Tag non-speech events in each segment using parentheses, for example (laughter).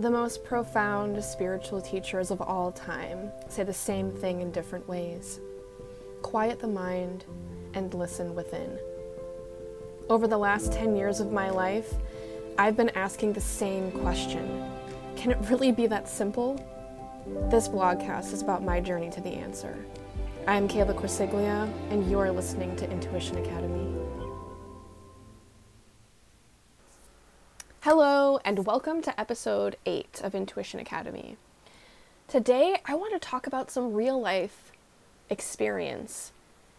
The most profound spiritual teachers of all time say the same thing in different ways quiet the mind and listen within. Over the last 10 years of my life, I've been asking the same question Can it really be that simple? This blogcast is about my journey to the answer. I'm Kayla Corsiglia, and you are listening to Intuition Academy. And welcome to episode 8 of Intuition Academy. Today, I want to talk about some real life experience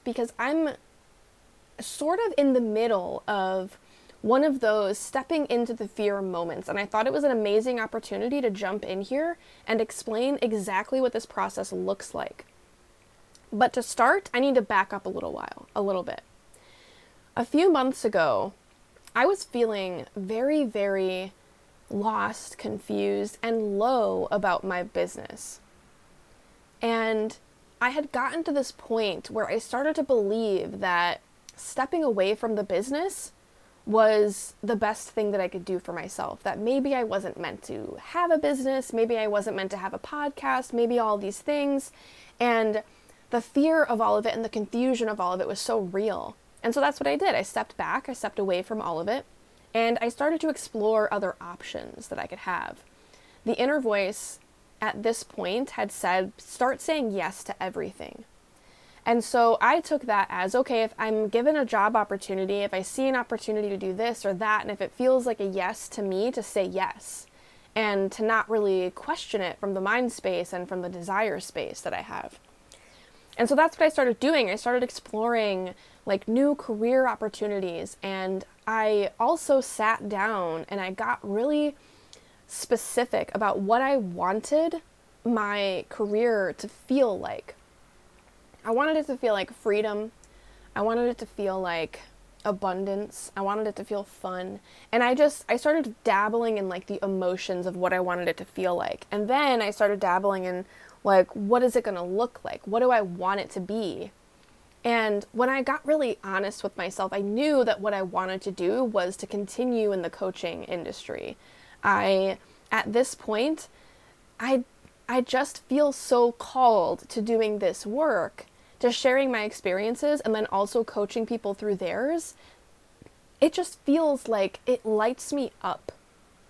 because I'm sort of in the middle of one of those stepping into the fear moments, and I thought it was an amazing opportunity to jump in here and explain exactly what this process looks like. But to start, I need to back up a little while, a little bit. A few months ago, I was feeling very, very lost, confused, and low about my business. And I had gotten to this point where I started to believe that stepping away from the business was the best thing that I could do for myself. That maybe I wasn't meant to have a business, maybe I wasn't meant to have a podcast, maybe all these things. And the fear of all of it and the confusion of all of it was so real. And so that's what I did. I stepped back, I stepped away from all of it, and I started to explore other options that I could have. The inner voice at this point had said, start saying yes to everything. And so I took that as okay, if I'm given a job opportunity, if I see an opportunity to do this or that, and if it feels like a yes to me, to say yes and to not really question it from the mind space and from the desire space that I have. And so that's what I started doing. I started exploring like new career opportunities and I also sat down and I got really specific about what I wanted my career to feel like. I wanted it to feel like freedom. I wanted it to feel like abundance. I wanted it to feel fun. And I just I started dabbling in like the emotions of what I wanted it to feel like. And then I started dabbling in like what is it going to look like? What do I want it to be? And when I got really honest with myself, I knew that what I wanted to do was to continue in the coaching industry. I at this point I I just feel so called to doing this work to sharing my experiences and then also coaching people through theirs, it just feels like it lights me up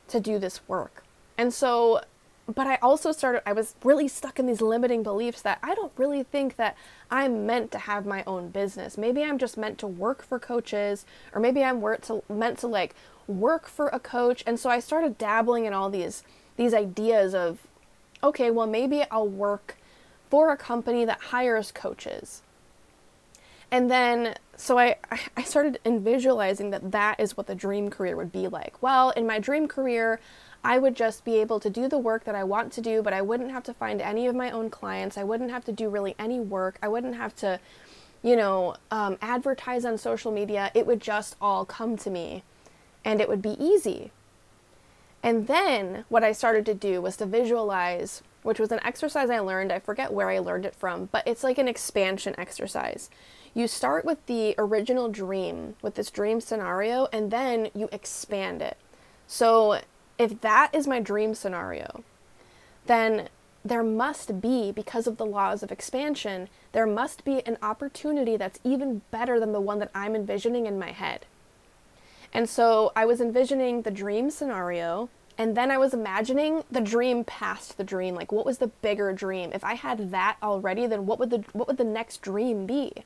to do this work. And so, but I also started, I was really stuck in these limiting beliefs that I don't really think that I'm meant to have my own business. Maybe I'm just meant to work for coaches, or maybe I'm to, meant to like work for a coach. And so I started dabbling in all these these ideas of, okay, well maybe I'll work for a company that hires coaches. And then, so I, I started in visualizing that that is what the dream career would be like. Well, in my dream career, I would just be able to do the work that I want to do, but I wouldn't have to find any of my own clients. I wouldn't have to do really any work. I wouldn't have to, you know, um, advertise on social media. It would just all come to me and it would be easy. And then what I started to do was to visualize which was an exercise I learned. I forget where I learned it from, but it's like an expansion exercise. You start with the original dream, with this dream scenario, and then you expand it. So, if that is my dream scenario, then there must be, because of the laws of expansion, there must be an opportunity that's even better than the one that I'm envisioning in my head. And so I was envisioning the dream scenario and then I was imagining the dream past the dream. Like what was the bigger dream? If I had that already, then what would the what would the next dream be?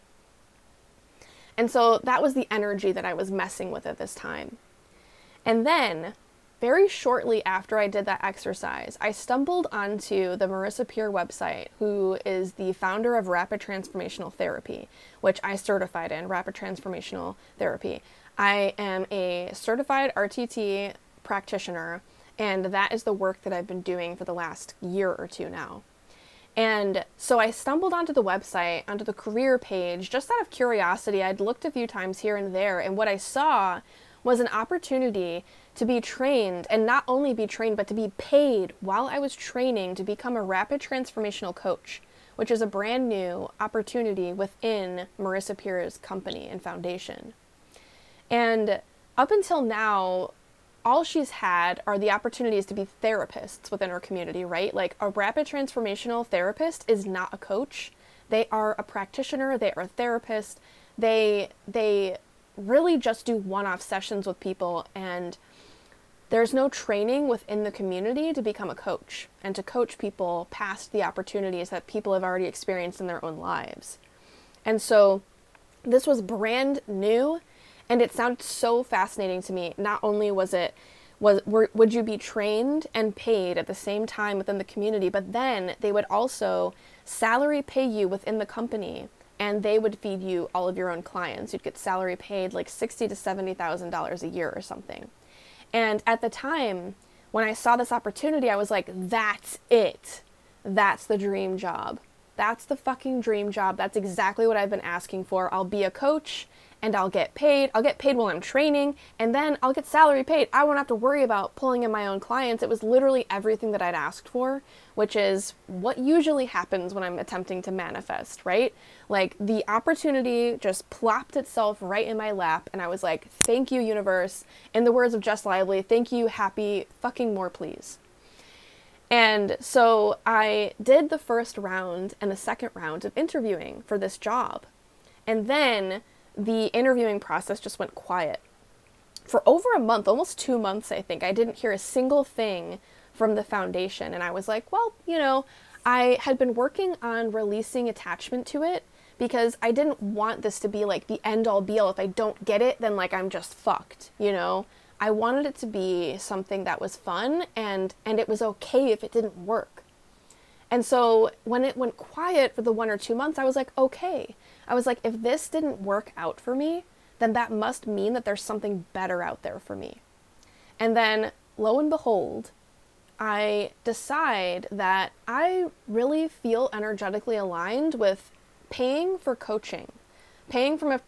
And so that was the energy that I was messing with at this time. And then very shortly after I did that exercise, I stumbled onto the Marissa Peer website, who is the founder of Rapid Transformational Therapy, which I certified in Rapid Transformational Therapy. I am a certified RTT practitioner and that is the work that I've been doing for the last year or two now. And so I stumbled onto the website, onto the career page, just out of curiosity. I'd looked a few times here and there, and what I saw was an opportunity to be trained and not only be trained, but to be paid while I was training to become a rapid transformational coach, which is a brand new opportunity within Marissa Peer's company and foundation. And up until now, all she's had are the opportunities to be therapists within her community, right? Like a rapid transformational therapist is not a coach. They are a practitioner, they are a therapist. They they really just do one-off sessions with people and there's no training within the community to become a coach and to coach people past the opportunities that people have already experienced in their own lives. And so this was brand new and it sounded so fascinating to me. Not only was it was were, would you be trained and paid at the same time within the community, but then they would also salary pay you within the company and they would feed you all of your own clients. You'd get salary paid like sixty to seventy thousand dollars a year or something. And at the time, when I saw this opportunity, I was like, that's it. That's the dream job. That's the fucking dream job. That's exactly what I've been asking for. I'll be a coach and I'll get paid. I'll get paid while I'm training and then I'll get salary paid. I won't have to worry about pulling in my own clients. It was literally everything that I'd asked for, which is what usually happens when I'm attempting to manifest, right? Like the opportunity just plopped itself right in my lap and I was like, "Thank you universe." In the words of Jess Lively, "Thank you happy fucking more please." And so I did the first round and the second round of interviewing for this job. And then the interviewing process just went quiet. For over a month, almost two months, I think, I didn't hear a single thing from the foundation. And I was like, well, you know, I had been working on releasing attachment to it because I didn't want this to be like the end all be all. If I don't get it, then like I'm just fucked, you know? I wanted it to be something that was fun and and it was okay if it didn't work. And so when it went quiet for the one or two months, I was like, okay. I was like, if this didn't work out for me, then that must mean that there's something better out there for me. And then lo and behold, I decide that I really feel energetically aligned with paying for coaching, paying from a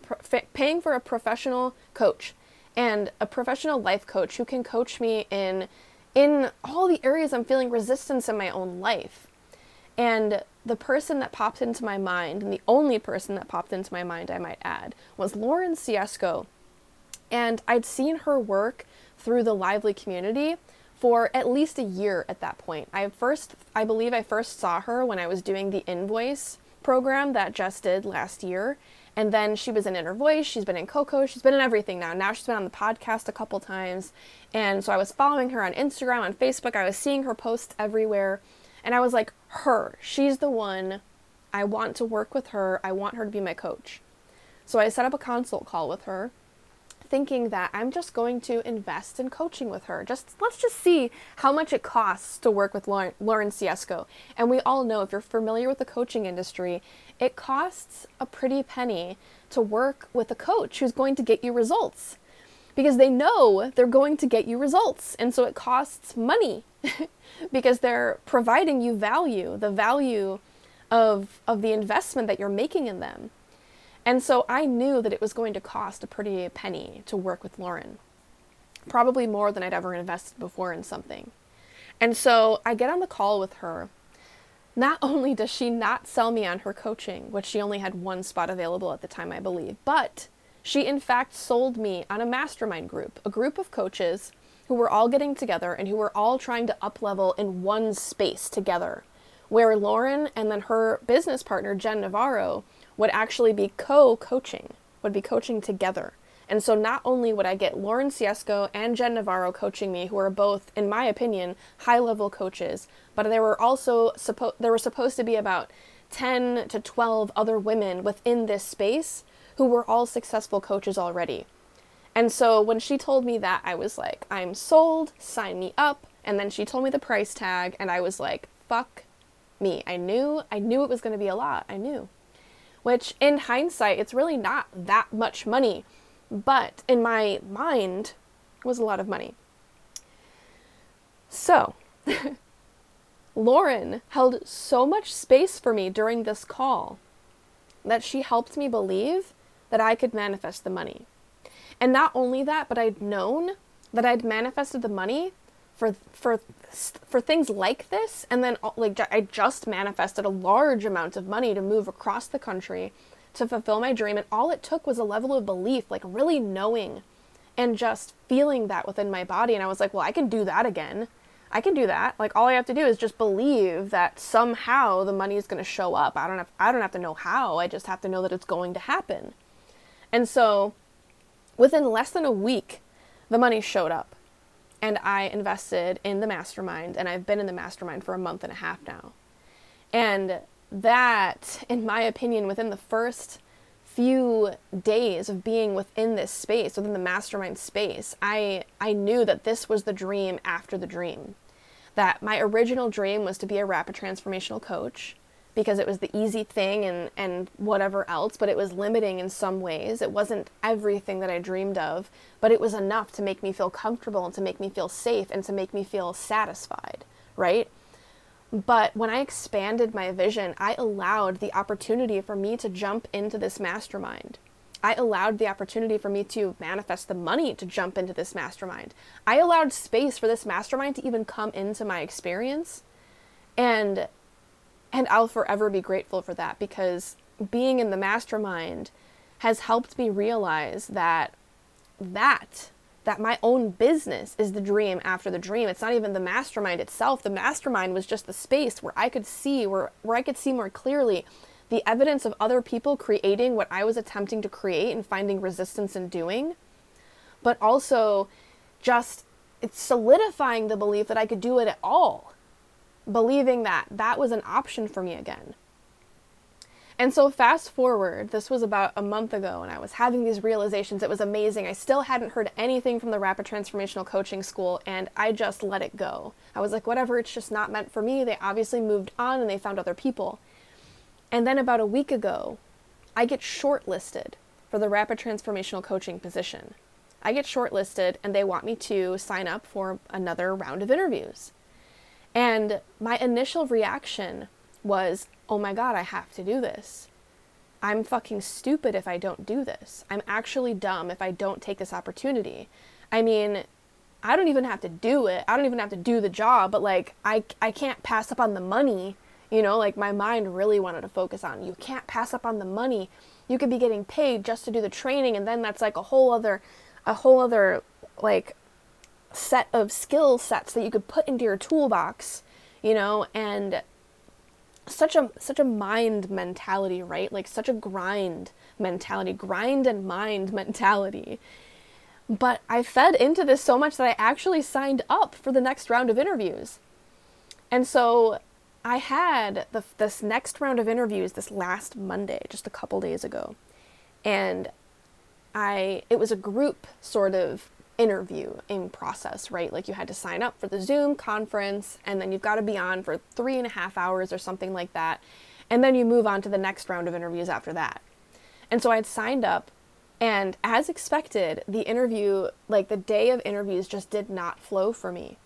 paying for a professional coach and a professional life coach who can coach me in in all the areas I'm feeling resistance in my own life. And the person that popped into my mind, and the only person that popped into my mind, I might add, was Lauren Ciesco. And I'd seen her work through the Lively community for at least a year at that point. I first, I believe I first saw her when I was doing the Inner Voice program that Jess did last year. And then she was in Inner Voice, she's been in Coco, she's been in everything now. Now she's been on the podcast a couple times. And so I was following her on Instagram, on Facebook, I was seeing her posts everywhere. And I was like, her, she's the one. I want to work with her. I want her to be my coach. So I set up a consult call with her thinking that I'm just going to invest in coaching with her. Just let's just see how much it costs to work with Lauren, Lauren Ciesco. And we all know if you're familiar with the coaching industry, it costs a pretty penny to work with a coach who's going to get you results because they know they're going to get you results. And so it costs money (laughs) because they're providing you value, the value of of the investment that you're making in them. And so I knew that it was going to cost a pretty penny to work with Lauren. Probably more than I'd ever invested before in something. And so I get on the call with her. Not (laughs) only does she not sell me on her coaching, which she only had one spot available at the time, I believe, but she in fact sold me on a mastermind group, a group of coaches who were all getting together and who were all trying to up level in one space together, where Lauren and then her business partner, Jen Navarro, would actually be co coaching, would be coaching together. And so not only would I get Lauren Ciesco and Jen Navarro coaching me, who are both, in my opinion, high level coaches, but there were also supposed there were supposed to be about 10 to 12 other women within this space who were all successful coaches already. And so when she told me that, I was like, I'm sold, sign me up. And then she told me the price tag, and I was like, fuck me. I knew, I knew it was going to be a lot. I knew which in hindsight, it's really not that much money, but in my mind, was a lot of money. So, (laughs) Lauren held so much space for me during this call that she helped me believe that I could manifest the money. And not only that, but I'd known that I'd manifested the money for for for things like this and then uh, like I just manifested a large amount of money to move across the country to fulfill my dream and all it took was a level of belief like really knowing and just feeling that within my body. And I was like, well, I can do that again. I can do that. Like all I have to do is just believe that somehow the money is going to show up. I don't have I don't have to know how. I just have to know that it's going to happen. And so within less than a week, the money showed up. And I invested in the mastermind and I've been in the mastermind for a month and a half now. And that in my opinion within the first few days of being within this space, within the mastermind space, I I knew that this was the dream after the dream. That my original dream was to be a rapid transformational coach because it was the easy thing and and whatever else, but it was limiting in some ways. It wasn't everything that I dreamed of, but it was enough to make me feel comfortable and to make me feel safe and to make me feel satisfied, right? But when I expanded my vision, I allowed the opportunity for me to jump into this mastermind. I allowed the opportunity for me to manifest the money to jump into this mastermind. I allowed space for this mastermind to even come into my experience. And and I'll forever be grateful for that because being in the mastermind has helped me realize that that that my own business is the dream after the dream. It's not even the mastermind itself. The mastermind was just the space where I could see, where, where I could see more clearly the evidence of other people creating what I was attempting to create and finding resistance in doing, but also just it's solidifying the belief that I could do it at all, believing that that was an option for me again. And so, fast forward, this was about a month ago, and I was having these realizations. It was amazing. I still hadn't heard anything from the Rapid Transformational Coaching School, and I just let it go. I was like, whatever, it's just not meant for me. They obviously moved on and they found other people. And then, about a week ago, I get shortlisted for the Rapid Transformational Coaching position. I get shortlisted, and they want me to sign up for another round of interviews. And my initial reaction was, oh my god, I have to do this. I'm fucking stupid if I don't do this. I'm actually dumb if I don't take this opportunity. I mean, I don't even have to do it. I don't even have to do the job, but like I I can't pass up on the money. You know, like my mind really wanted to focus on you can't pass up on the money. You could be getting paid just to do the training and then that's like a whole other a whole other like set of skill sets that you could put into your toolbox, you know, and such a such a mind mentality, right? Like such a grind mentality, grind and mind (laughs) mentality. But I fed into this so much that I actually signed up for the next round of interviews. And so I had the, this next round of interviews this last Monday, just a couple days ago. And I it was a group sort of interviewing process, right? Like you had to sign up for the Zoom conference and then you've got to be on for three and a half hours or something like that. And then you move on to the next round of interviews after that. And so I had signed up and as expected, the interview, like the day of interviews, just did not flow for me.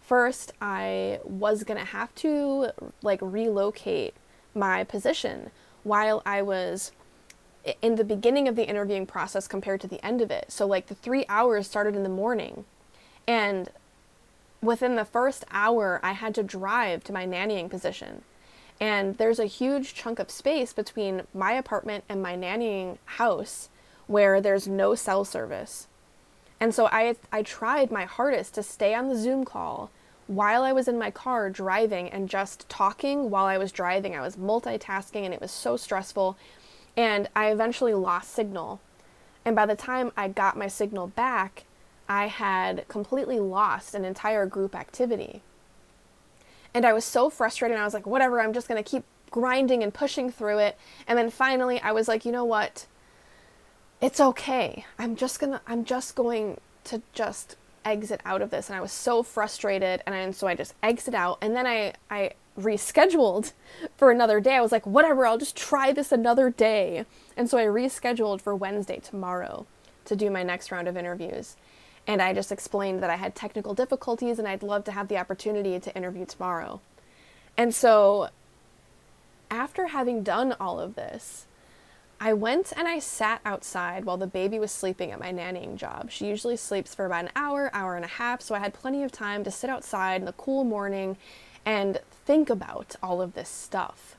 First, I was to have to like relocate my position while I was in the beginning of the interviewing process compared to the end of it. So, like, the three hours started in the morning. And within the first hour, I had to drive to my nannying position. And there's a huge chunk of space between my apartment and my nannying house where there's no cell service. And so I, I tried my hardest to stay on the Zoom call while I was in my car driving and just talking while I was driving. I was multitasking and it was so stressful. And I eventually lost signal. And by the time I got my signal back, I had completely lost an entire group activity. And I was so frustrated. I was like, whatever, I'm just going to keep grinding and pushing through it. And then finally, I was like, you know what? It's okay. I'm just going to, I'm just going to just exit out of this. And I was so frustrated. And, I, and so I just exit out. And then I, I rescheduled for another day. I was like, whatever, I'll just try this another day. And so I rescheduled for Wednesday, tomorrow, to do my next round of interviews. And I just explained that I had technical difficulties and I'd love to have the opportunity to interview tomorrow. And so, after having done all of this, I went and I sat outside while the baby was sleeping at my nannying job. She usually sleeps for about an hour, hour and a half, so I had plenty of time to sit outside in the cool morning and think about all of this stuff.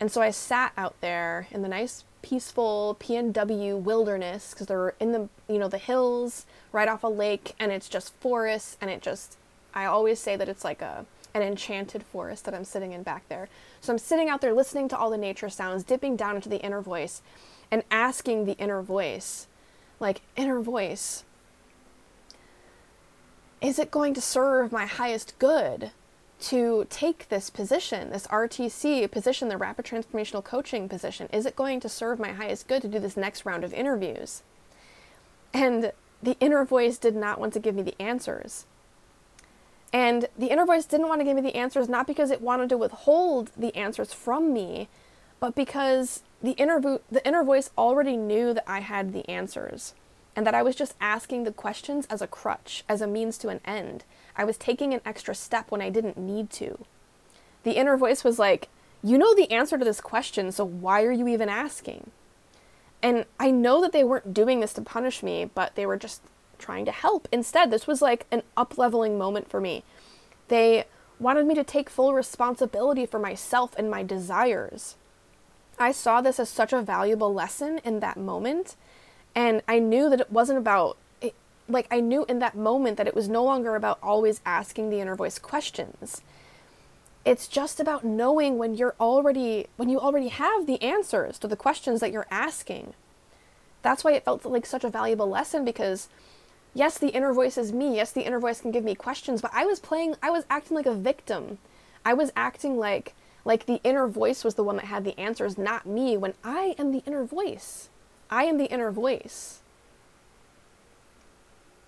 And so I sat out there in the nice peaceful PNW wilderness because they're in the you know the hills right off a lake and it's just forests and it just I always say that it's like a an enchanted forest that I'm sitting in back there. So I'm sitting out there listening to all the nature sounds, dipping down into the inner voice and asking the inner voice, like, inner voice, is it going to serve my highest good to take this position, this RTC position, the rapid transformational coaching position? Is it going to serve my highest good to do this next round of interviews? And the inner voice did not want to give me the answers. And the inner voice didn't want to give me the answers, not because it wanted to withhold the answers from me, but because the inner, vo- the inner voice already knew that I had the answers and that I was just asking the questions as a crutch, as a means to an end. I was taking an extra step when I didn't need to. The inner voice was like, You know the answer to this question, so why are you even asking? And I know that they weren't doing this to punish me, but they were just trying to help. Instead, this was like an up leveling moment for me. They wanted me to take full responsibility for myself and my desires. I saw this as such a valuable lesson in that moment, and I knew that it wasn't about it, like I knew in that moment that it was no longer about always asking the inner voice questions. It's just about knowing when you're already when you already have the answers to the questions that you're asking. That's why it felt like such a valuable lesson because yes, the inner voice is me. Yes, the inner voice can give me questions, but I was playing, I was acting like a victim. I was acting like like the inner voice was the one that had the answers, not me, when I am the inner voice. I am the inner voice.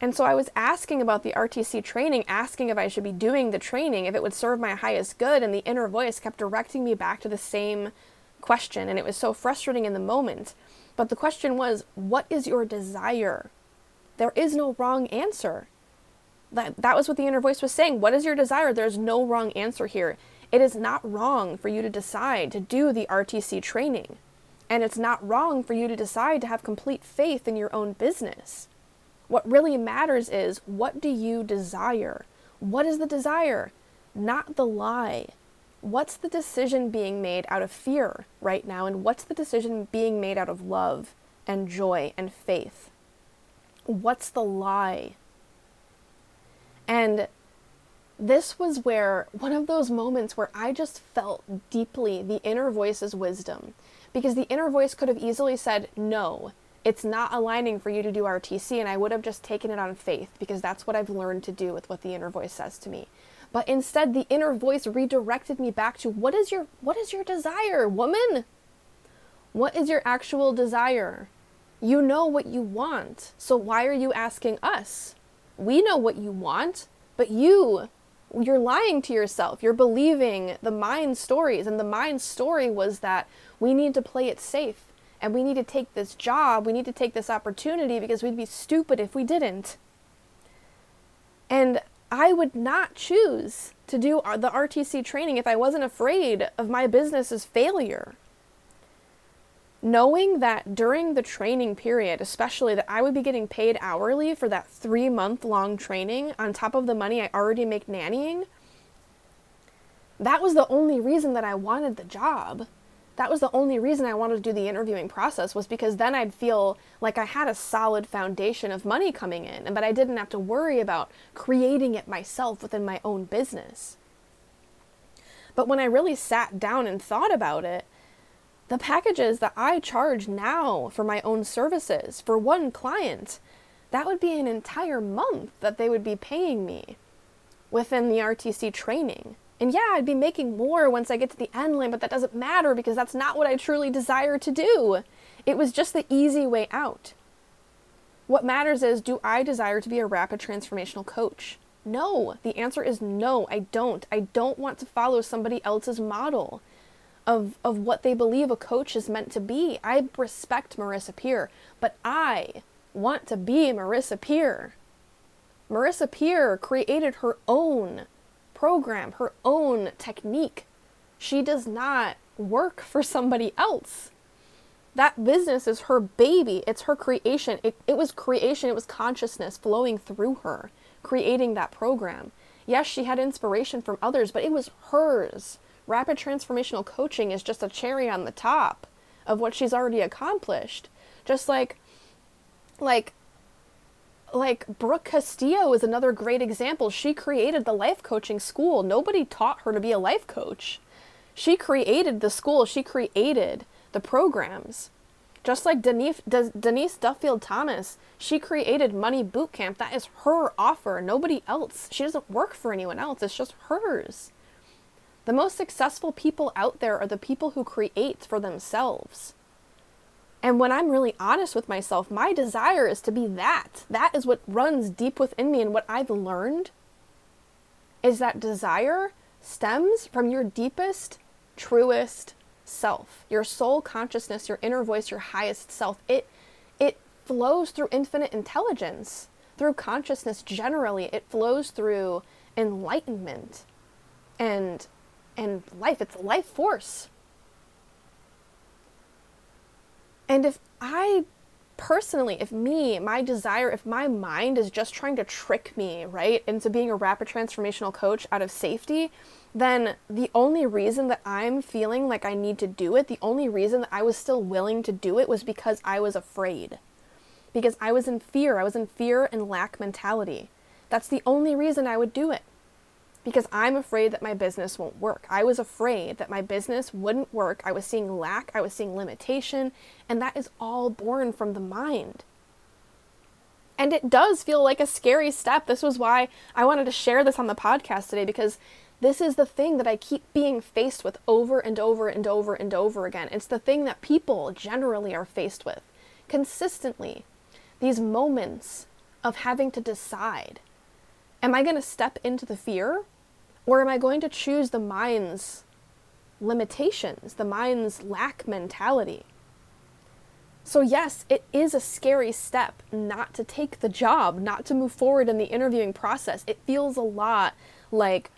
And so I was asking about the RTC training, asking if I should be doing the training, if it would serve my highest good, and the inner voice kept directing me back to the same question, and it was so frustrating in the moment. But the question was, what is your desire? There is no wrong answer. That, that was what the inner voice was saying. What is your desire? There's no wrong answer here. It is not wrong for you to decide to do the RTC training. And it's not wrong for you to decide to have complete faith in your own business. What really matters is what do you desire? What is the desire? Not the lie. What's the decision being made out of fear right now? And what's the decision being made out of love and joy and faith? what's the lie? And this was where one of those moments where I just felt deeply the inner voice's wisdom. Because the inner voice could have easily said, no, it's not aligning for you to do RTC, and I would have just taken it on faith because that's what I've learned to do with what the inner voice says to me. But instead, the inner voice redirected me back to what is your what is your desire, woman? What is your actual desire? You know what you want, so why are you asking us? We know what you want, but you, you're lying to yourself. You're believing the mind stories, and the mind story was that we need to play it safe and we need to take this job, we need to take this opportunity because we'd be stupid if we didn't. And I would not choose to do the RTC training if I wasn't afraid of my business's failure knowing that during the training period, especially that I would be getting paid hourly for that three month long training on top of the money I already make nannying, that was the only reason that I wanted the job. That was the only reason I wanted to do the interviewing process was because then I'd feel like I had a solid foundation of money coming in, and but I didn't have to worry about creating it myself within my own business. But when I really sat down and thought about it, the packages that I charge now for my own services for one client, that would be an entire month that they would be paying me within the RTC training. And yeah, I'd be making more once I get to the end line, but that doesn't matter because that's not what I truly desire to do. It was just the easy way out. What matters is do I desire to be a rapid transformational coach? No. The answer is no, I don't. I don't want to follow somebody else's model of of what they believe a coach is meant to be. I respect Marissa Peer, but I want to be Marissa Peer. Marissa Peer created her own program, her own technique. She does not work for somebody else. That business is her baby. It's her creation. It, it was creation, it was consciousness flowing through her, creating that program. Yes, she had inspiration from others, but it was hers. Rapid transformational coaching is just a cherry on the top of what she's already accomplished. Just like like like Brooke Castillo is another great example. She created the life coaching school. Nobody taught her to be a life coach. She created the school, she created the programs. Just like Denise, Denise Duffield Thomas, she created Money Bootcamp. That is her offer, nobody else. She doesn't work for anyone else, it's just hers. The most successful people out there are the people who create for themselves. And when I'm really honest with myself, my desire is to be that. That is what runs deep within me. And what I've learned is that desire stems from your deepest, truest self, your soul consciousness, your inner voice, your highest self. It, it flows through infinite intelligence, through consciousness generally. It flows through enlightenment and, and life. It's a life force. And if I personally, if me, my desire, if my mind is just trying to trick me, right, into being a rapid transformational coach out of safety, then the only reason that I'm feeling like I need to do it, the only reason that I was still willing to do it was because I was afraid. Because I was in fear. I was in fear and lack mentality. That's the only reason I would do it because I'm afraid that my business won't work. I was afraid that my business wouldn't work. I was seeing lack, I was seeing limitation, and that is all born from the mind. And it does feel like a scary step. This was why I wanted to share this on the podcast today because this is the thing that I keep being faced with over and over and over and over again. It's the thing that people generally are faced with consistently. These moments of having to decide Am I going to step into the fear or am I going to choose the mind's limitations, the mind's lack mentality? So, yes, it is a scary step not to take the job, not to move forward in the interviewing process. It feels a lot like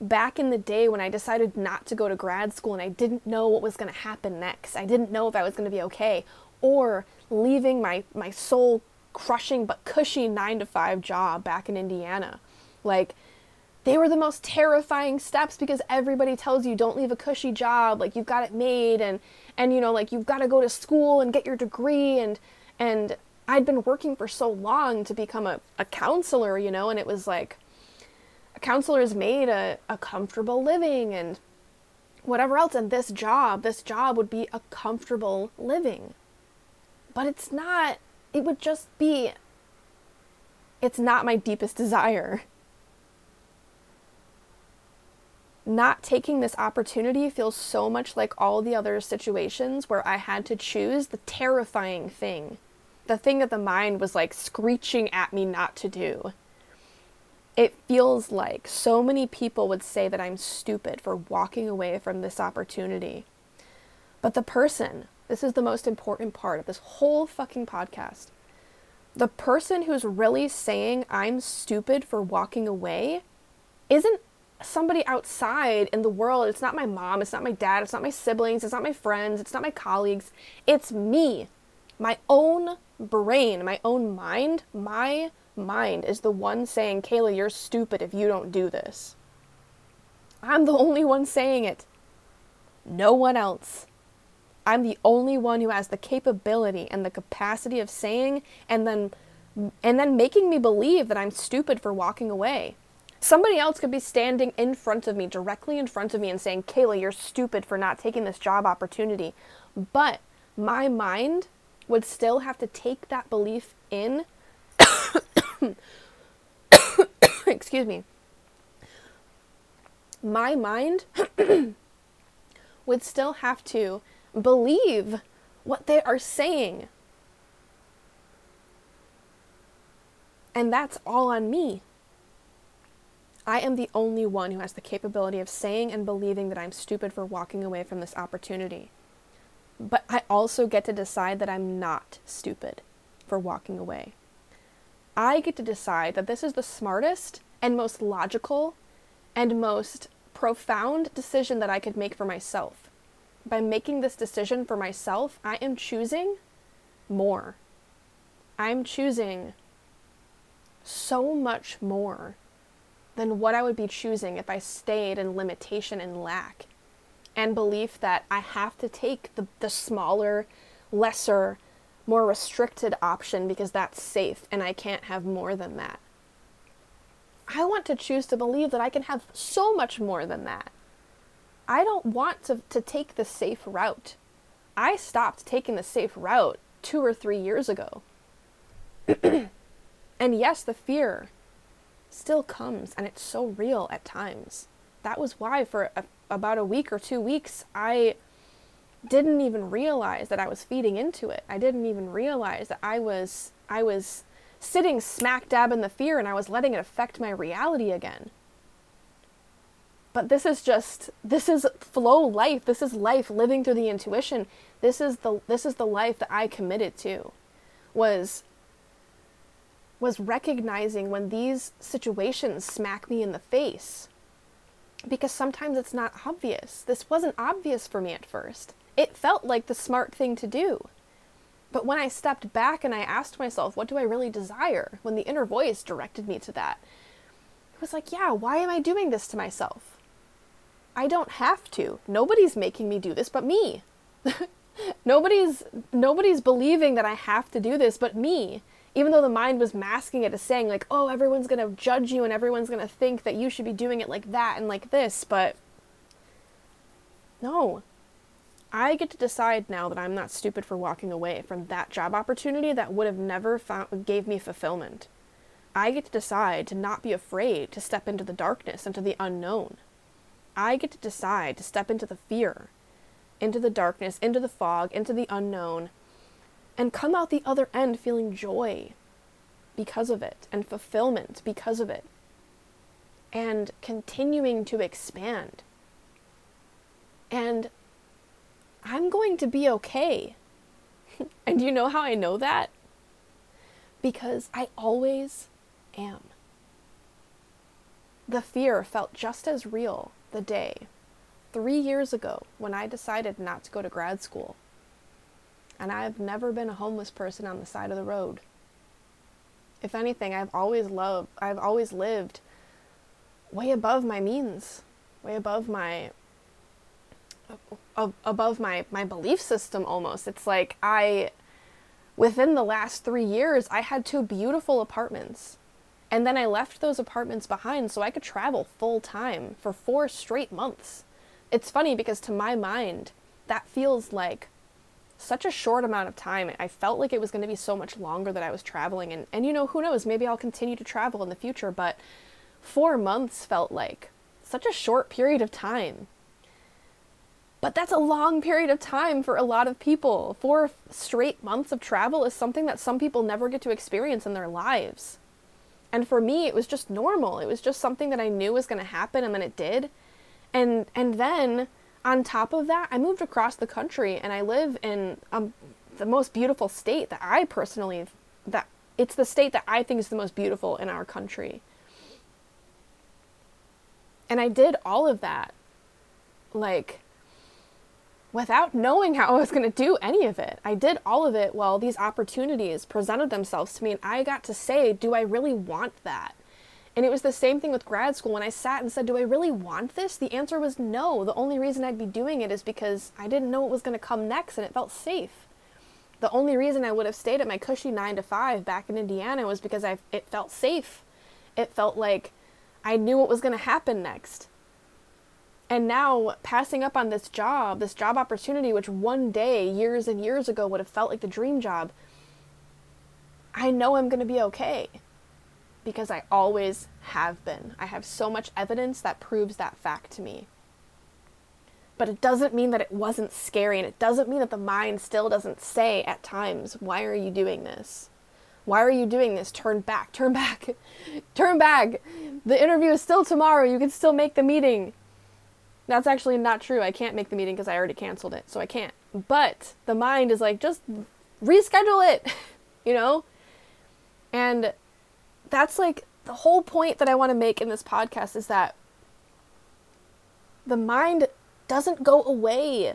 back in the day when I decided not to go to grad school and I didn't know what was going to happen next. I didn't know if I was going to be okay. Or leaving my, my soul crushing but cushy nine to five job back in Indiana. Like, they were the most terrifying steps because everybody tells you don't leave a cushy job. Like you've got it made and and you know like you've got to go to school and get your degree. And and i'd been working for so long to become a, a counselor you know and it was like a counselor is made a, a comfortable living and whatever else and this job this job would be a comfortable living. But it's not it would just be it's not my deepest desire not taking this opportunity feels so much like all the other situations where I had to choose the terrifying thing, the thing that the mind was like screeching at me not to do. It feels like so many people would say that I'm stupid for walking away from this opportunity. But the person, this is the most important part of this whole fucking podcast. The person who's really saying I'm stupid for walking away isn't somebody outside in the world. It's not my mom, it's not my dad, it's not my siblings, it's not my friends, it's not my colleagues. It's me. My own brain, my own mind, my mind is the one saying, Kayla, you're stupid if you don't do this. I'm the only one saying it. No one else. I'm the only one who has the capability and the capacity of saying and then and then making me believe that I'm stupid for walking away. Somebody else could be standing in front of me, directly in front of me, and saying, Kayla, you're stupid for not taking this job opportunity. But my mind would still have to take that belief in. (coughs) Excuse me. My mind (coughs) would still have to believe what they are saying. And that's all on me. I am the only one who has the capability of saying and believing that I'm stupid for walking away from this opportunity. But I also get to decide that I'm not stupid for walking away. I get to decide that this is the smartest and most logical and most profound decision that I could make for myself. By making this decision for myself, I am choosing more. I'm choosing so much more than what I would be choosing if I stayed in limitation and lack. and belief that I have to take the, the smaller, lesser, more restricted option because that's safe and I can't have more than that. I want to choose to believe that I can have so much more than that. I don't want to, to take the safe route. I stopped taking the safe route two or three years ago. (clears throat) and yes, the fear still comes and it's so real at times. That was why, for a, about a week or two weeks, I didn't even realize that I was feeding into it. I didn't even realize that I was I was sitting smack dab in the fear and I was letting it affect my reality again. But this is just this is flow life. This is life living through the intuition. This is the this is the life that I committed to. Was was recognizing when these situations smack me in the face. Because sometimes it's not obvious. This wasn't obvious for me at first. It felt like the smart thing to do. But when I stepped back and I asked myself, what do I really desire? When the inner voice directed me to that, it was like, yeah, why am I doing this to myself? I don't have to. Nobody's making me do this but me. (laughs) nobody's nobody's believing that I have to do this but me. Even though the mind was masking it as saying like, "Oh, everyone's going to judge you and everyone's going to think that you should be doing it like that and like this." But no. I get to decide now that I'm not stupid for walking away from that job opportunity that would have never found, gave me fulfillment. I get to decide to not be afraid to step into the darkness, into the unknown. I get to decide to step into the fear, into the darkness, into the fog, into the unknown, and come out the other end feeling joy because of it and fulfillment because of it, and continuing to expand. And I'm going to be okay. (laughs) and you know how I know that? Because I always am. The fear felt just as real the day, three years ago, when I decided not to go to grad school. And I've never been a homeless person on the side of the road. If anything, I've always loved, I've always lived way above my means, way above my uh, uh, above my my belief system almost. It's like I within the last 3 years I had two beautiful apartments. And then I left those apartments behind so I could travel full time for 4 straight months. It's funny because to my mind that feels like such a short amount of time. I felt like it was going to be so much longer that I was traveling and and you know who knows maybe I'll continue to travel in the future but 4 months felt like such a short period of time but that's a long period of time for a lot of people. Four straight months of travel is something that some people never get to experience in their lives. And for me, it was just normal. It was just something that I knew was going to happen and then it did. And and then on top of that, I moved across the country and I live in um, the most beautiful state that I personally that it's the state that I think is the most beautiful in our country. And I did all of that like without knowing how I was going to do any of it. I did all of it while these opportunities presented themselves to me, and I got to say, Do I really want that? And it was the same thing with grad school. When I sat and said, Do I really want this? The answer was no. The only reason I'd be doing it is because I didn't know what was going to come next and it felt safe. The only reason I would have stayed at my cushy nine to five back in Indiana was because I, it felt safe. It felt like I knew what was going to happen next. And now passing up on this job, this job opportunity, which one day, years and years ago, would have felt like the dream job, I know I'm going to be okay because I always have been. I have so much evidence that proves that fact to me. But it doesn't mean that it wasn't scary, and it doesn't mean that the mind still doesn't say at times, Why are you doing this? Why are you doing this? Turn back, turn back, (laughs) turn back. The interview is still tomorrow. You can still make the meeting. That's actually not true. I can't make the meeting because I already canceled it, so I can't. But the mind is like, just reschedule it, (laughs) you know? And that's like the whole point that I want to make in this podcast is that the mind doesn't go away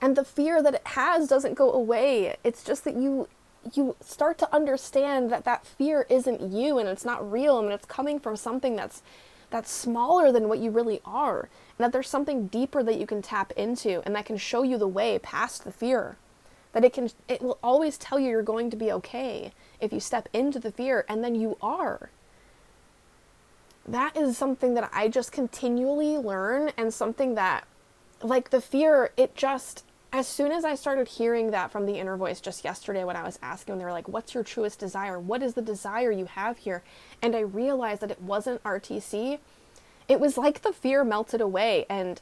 and the fear that it has doesn't go away. It's just that you you start to understand that that fear isn't you and it's not real and it's coming from something that's that's smaller than what you really are, and that there's something deeper that you can tap into and that can show you the way past the fear. That it can it will always tell you you're going to be okay if you step into the fear and then you are. That is something that I just continually learn and something that like the fear it just as soon as I started hearing that from the inner voice just yesterday when I was asking, them, they were like, What's your truest desire? What is the desire you have here? And I realized that it wasn't RTC. It was like the fear melted away and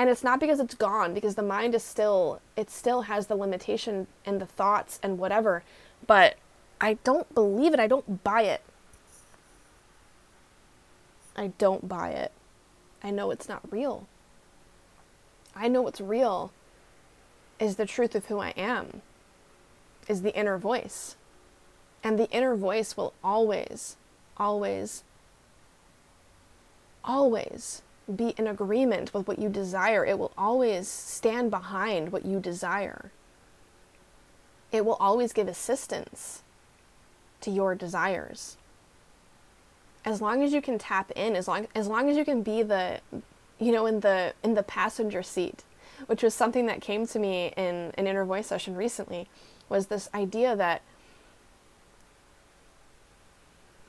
and it's not because it's gone because the mind is still it still has the limitation and the thoughts and whatever but i don't believe it. I don't buy it. I don't buy it. I know it's not real. I know what's real is the truth of who I am, is the inner voice. And the inner voice will always, always, always be in agreement with what you desire. It will always stand behind what you desire. It will always give assistance to your desires. As long as you can tap in, as long as long as you can be the you know in the in the passenger seat which was something that came to me in an inner voice session recently, was this idea that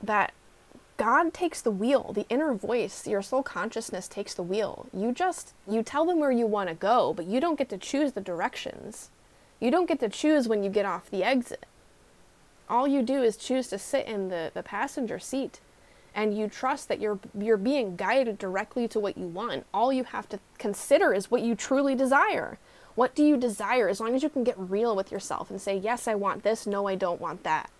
that God takes the wheel. The inner voice, your soul consciousness takes the wheel. You just you tell them where you want to go, but you don't get to choose the directions. You don't get to choose when you get off the exit. All you do is choose to sit in the, the passenger seat and you trust that you're you're being guided directly to what you want all you have to consider is what you truly desire what do you desire as long as you can get real with yourself and say yes i want this no i don't want that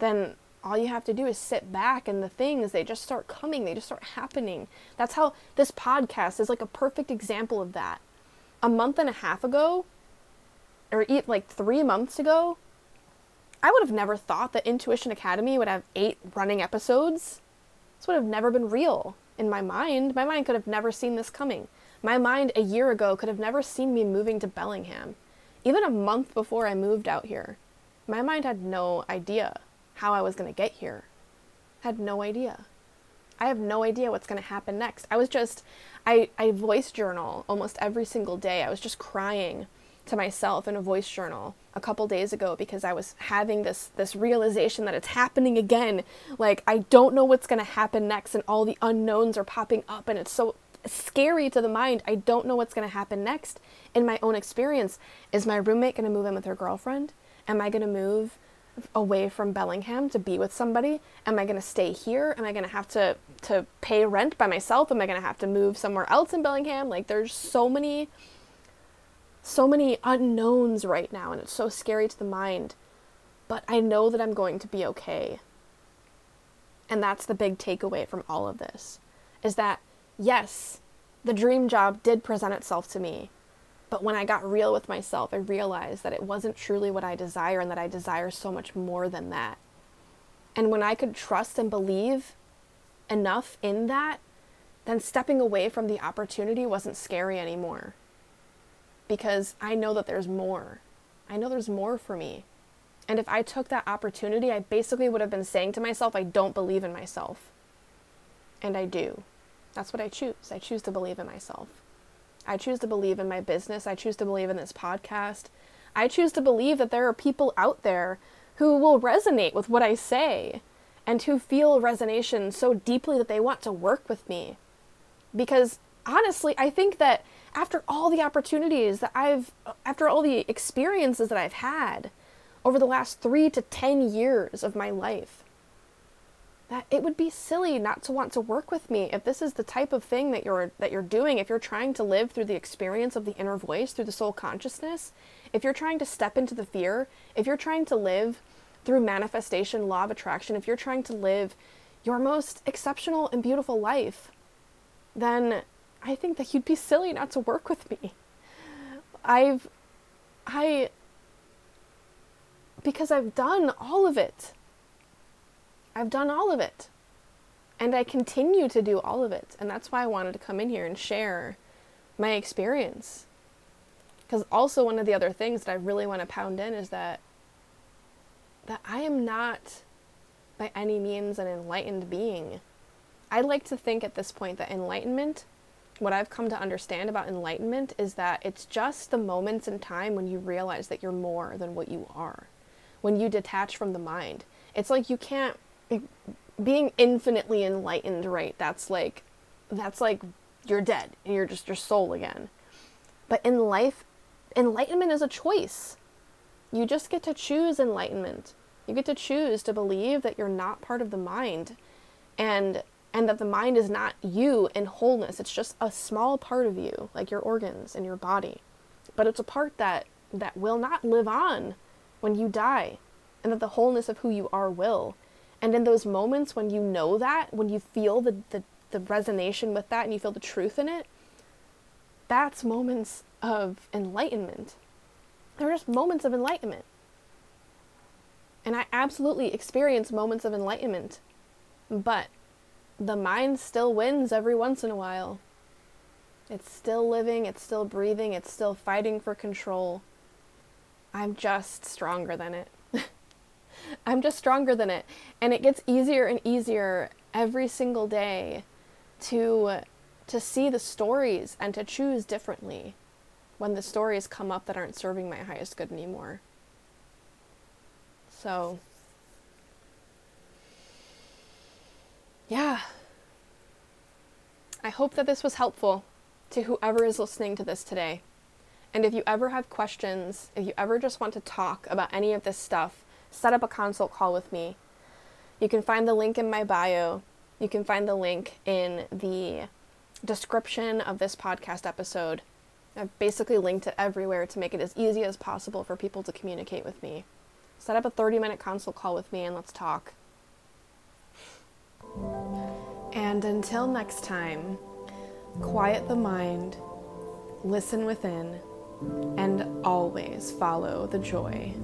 then all you have to do is sit back and the things they just start coming they just start happening that's how this podcast is like a perfect example of that a month and a half ago or like 3 months ago I would have never thought that Intuition Academy would have eight running episodes. This would have never been real in my mind. My mind could have never seen this coming. My mind a year ago could have never seen me moving to Bellingham. Even a month before I moved out here, my mind had no idea how I was going to get here. Had no idea. I have no idea what's going to happen next. I was just, I, I voice journal almost every single day. I was just crying to myself in a voice journal a couple days ago because I was having this this realization that it's happening again. Like I don't know what's going to happen next and all the unknowns are popping up and it's so scary to the mind. I don't know what's going to happen next in my own experience. Is my roommate going to move in with her girlfriend? Am I going to move away from Bellingham to be with somebody? Am I going to stay here? Am I going to have to to pay rent by myself? Am I going to have to move somewhere else in Bellingham? Like there's so many so many unknowns right now, and it's so scary to the mind. But I know that I'm going to be okay. And that's the big takeaway from all of this is that, yes, the dream job did present itself to me. But when I got real with myself, I realized that it wasn't truly what I desire and that I desire so much more than that. And when I could trust and believe enough in that, then stepping away from the opportunity wasn't scary anymore because I know that there's more. I know there's more for me. And if I took that opportunity, I basically would have been saying to myself, I don't believe in myself. And I do. That's what I choose. I choose to believe in myself. I choose to believe in my business. I choose to believe in this podcast. I choose to believe that there are people out there who will resonate with what I say and who feel resonation so deeply that they want to work with me. Because honestly, I think that after all the opportunities that I've, after all the experiences that I've had over the last three to 10 years of my life, that it would be silly not to want to work with me if this is the type of thing that you're that you're doing if you're trying to live through the experience of the inner voice through the soul consciousness if you're trying to step into the fear if you're trying to live through manifestation law of attraction if you're trying to live your most exceptional and beautiful life then I think that you'd be silly not to work with me. I've, I, because I've done all of it. I've done all of it. And I continue to do all of it. And that's why I wanted to come in here and share my experience. Because also one of the other things that I really want to pound in is that that I am not by any means an enlightened being. I like to think at this point that enlightenment, what I've come to understand about enlightenment is that it's just the moments in time when you realize that you're more than what you are. When you detach from the mind. It's like you can't being infinitely enlightened, right? That's like that's like you're dead and you're just your soul again. But in life, enlightenment is a choice. You just get to choose enlightenment. You get to choose to believe that you're not part of the mind and and that the mind is not you in wholeness. It's just a small part of you, like your organs and your body. But it's a part that that will not live on when you die and that the wholeness of who you are will. And in those moments when you know that, when you feel the, the, the resonation with that and you feel the truth in it, that's moments of enlightenment. They're just moments of enlightenment. And I absolutely experience moments of enlightenment. But the mind still wins every once in a while. It's still living, it's still breathing, it's still fighting for control. I'm just stronger than it. I'm just stronger than it. And it gets easier and easier every single day to to see the stories and to choose differently when the stories come up that aren't serving my highest good anymore. So yeah. I hope that this was helpful to whoever is listening to this today. And if you ever have questions, if you ever just want to talk about any of this stuff, set up a consult call with me. You can find the link in my bio. You can find the link in the description of this podcast episode. I've basically linked it everywhere to make it as easy as possible for people to communicate with me. Set up a 30 minute consult call with me and let's talk. And until next time, quiet the mind, listen within, and always follow the joy.